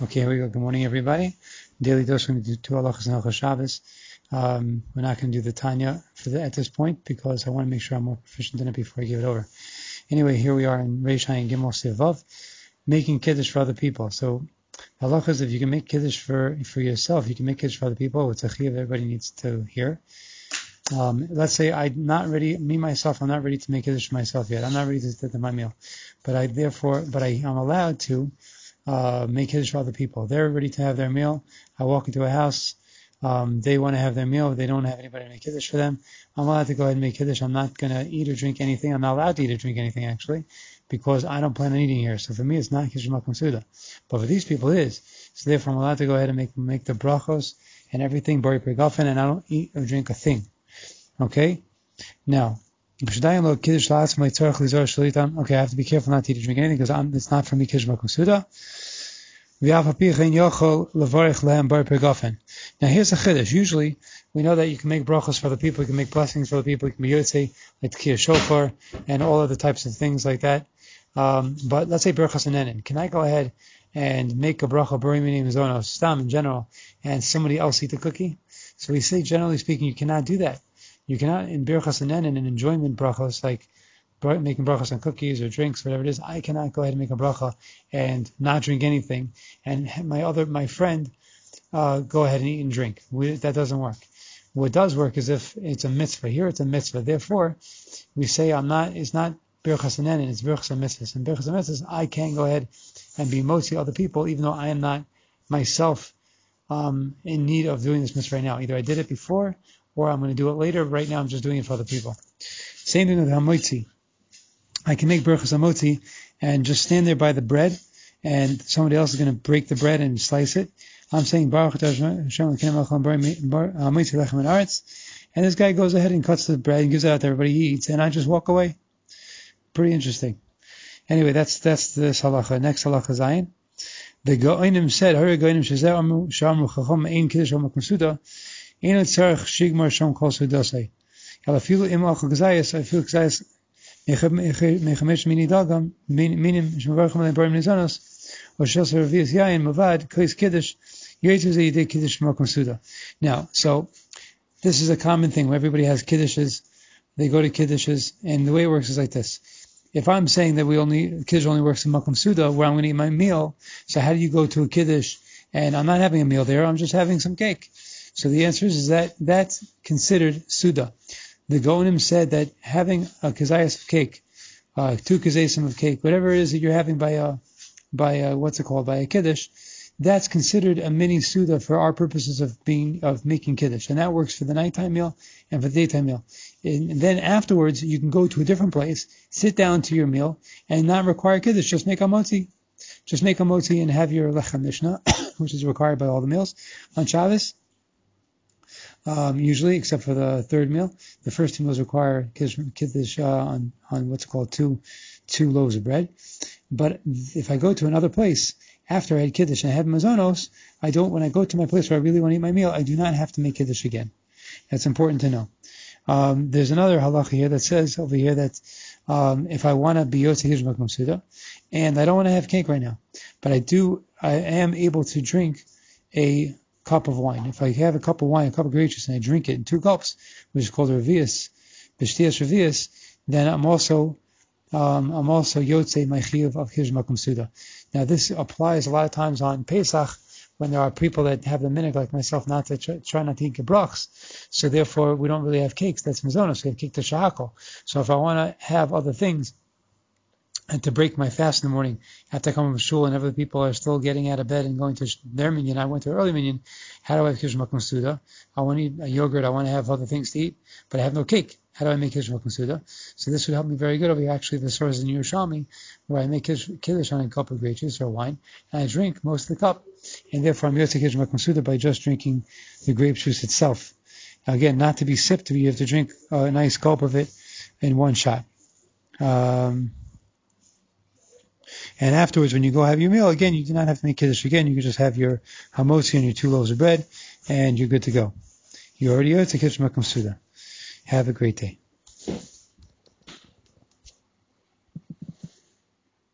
Okay, here we go. Good morning, everybody. Daily dose. We're going to do two halachas and halachas Shabbos. Um, we're not going to do the Tanya for the, at this point because I want to make sure I'm more proficient in it before I give it over. Anyway, here we are in Reish and Gimel Sivav, making kiddush for other people. So halachas, if you can make kiddush for for yourself, you can make kiddush for other people. It's a chiyuv everybody needs to hear. Um, let's say I'm not ready, me myself, I'm not ready to make kiddush for myself yet. I'm not ready to sit at my meal, but I therefore, but I, I'm allowed to uh, make kiddush for other people. They're ready to have their meal. I walk into a house. Um, they want to have their meal. They don't have anybody to make kiddush for them. I'm allowed to go ahead and make kiddush. I'm not going to eat or drink anything. I'm not allowed to eat or drink anything actually, because I don't plan on eating here. So for me, it's not kiddush makom suda. But for these people, it is. So therefore, I'm allowed to go ahead and make make the brachos and everything bari pregafen, and I don't eat or drink a thing. Okay. Now, Okay, I have to be careful not to eat or drink anything because it's not for me kiddush makom suda. Now here's a chiddush. Usually, we know that you can make brachos for the people, you can make blessings for the people, you can be yotze, like Kia Shofar, and all other types of things like that. Um, but let's say brachos and enin. Can I go ahead and make a bracha bari minim zonos stam in general, and somebody else eat the cookie? So we say, generally speaking, you cannot do that. You cannot in birchas and enin and enjoyment brachos like making brachas on cookies or drinks, whatever it is, I cannot go ahead and make a bracha and not drink anything, and my other my friend uh, go ahead and eat and drink. We, that doesn't work. What does work is if it's a mitzvah. Here it's a mitzvah. Therefore, we say I'm not. It's not birchas and it's birchas mitzvahs. And birchas mitzvahs, I can go ahead and be motzi other people, even though I am not myself um, in need of doing this mitzvah right now. Either I did it before, or I'm going to do it later. Right now, I'm just doing it for other people. Same thing with hamotzi. I can make berachas amoti and just stand there by the bread, and somebody else is going to break the bread and slice it. I'm saying Baruch and this guy goes ahead and cuts the bread and gives it out to everybody he eats, and I just walk away. Pretty interesting. Anyway, that's that's the halacha. Next halacha zayin. The Geonim said, "Hare Geonim amu shamru chacham ein kiddush amu konsuda, ein tzarich shigmar sham kol sudasei. Alafilu im alchol gazayas, afilu gazayas מחמש מיני דגam, מינים שמברכים עליהם ברים נזונוס, או שעשר רביעס יין, מavad, כויס קידש, יועצו זה ידי קידש מוקם סודה. Now, so, this is a common thing where everybody has kiddushes, they go to kiddushes, and the way it works is like this. If I'm saying that we only, kiddush only works in Makom Suda, where I'm going to eat my meal, so how do you go to a kiddush, and I'm not having a meal there, I'm just having some cake. So the answer is that that's considered Suda the Geonim said that having a kazayas of cake, uh, two kazayasim of cake, whatever it is that you're having by a, by a, what's it called, by a kiddush, that's considered a mini suda for our purposes of being, of making kiddush. And that works for the nighttime meal and for the daytime meal. And then afterwards, you can go to a different place, sit down to your meal, and not require kiddush, just make a motzi. Just make a motzi and have your lechem mishnah, which is required by all the meals on Shabbos um, usually, except for the third meal. The first two meals require kiddush uh, on, on what's called two two loaves of bread. But if I go to another place after I had kiddush and I have mazonos, I don't. When I go to my place where I really want to eat my meal, I do not have to make kiddush again. That's important to know. Um, there's another halacha here that says over here that um, if I want to be yotze hijmak suda, and I don't want to have cake right now, but I do, I am able to drink a cup of wine. If I have a cup of wine, a cup of grape juice, and I drink it in two gulps, which is called revius, b'shtias revius, then I'm also um, I'm also yotze my chiyuv of kiddush suda. Now this applies a lot of times on Pesach when there are people that have the minute like myself not to try, try not to eat gebrochts. So therefore we don't really have cakes. That's mizonos. We have cake to shahakol. So if I want to have other things, and to break my fast in the morning after I come from shul and other people are still getting out of bed and going to their minyan. I went to early minyan. How do I have kishma suda? I want to eat a yogurt. I want to have other things to eat, but I have no cake. How do I make kishma suda? So this would help me very good over here. Actually, the source in Yerushalmi where I make kiddush on a cup of grape juice or wine, and I drink most of the cup, and therefore I'm to kishma suda by just drinking the grape juice itself. Now, again, not to be sipped, but you have to drink a nice gulp of it in one shot. Um, and afterwards, when you go have your meal, again, you do not have to make kiddush again. You can just have your hamotzi and your two loaves of bread, and you're good to go. You already are. It's a kiddush makom suda. Have a great day.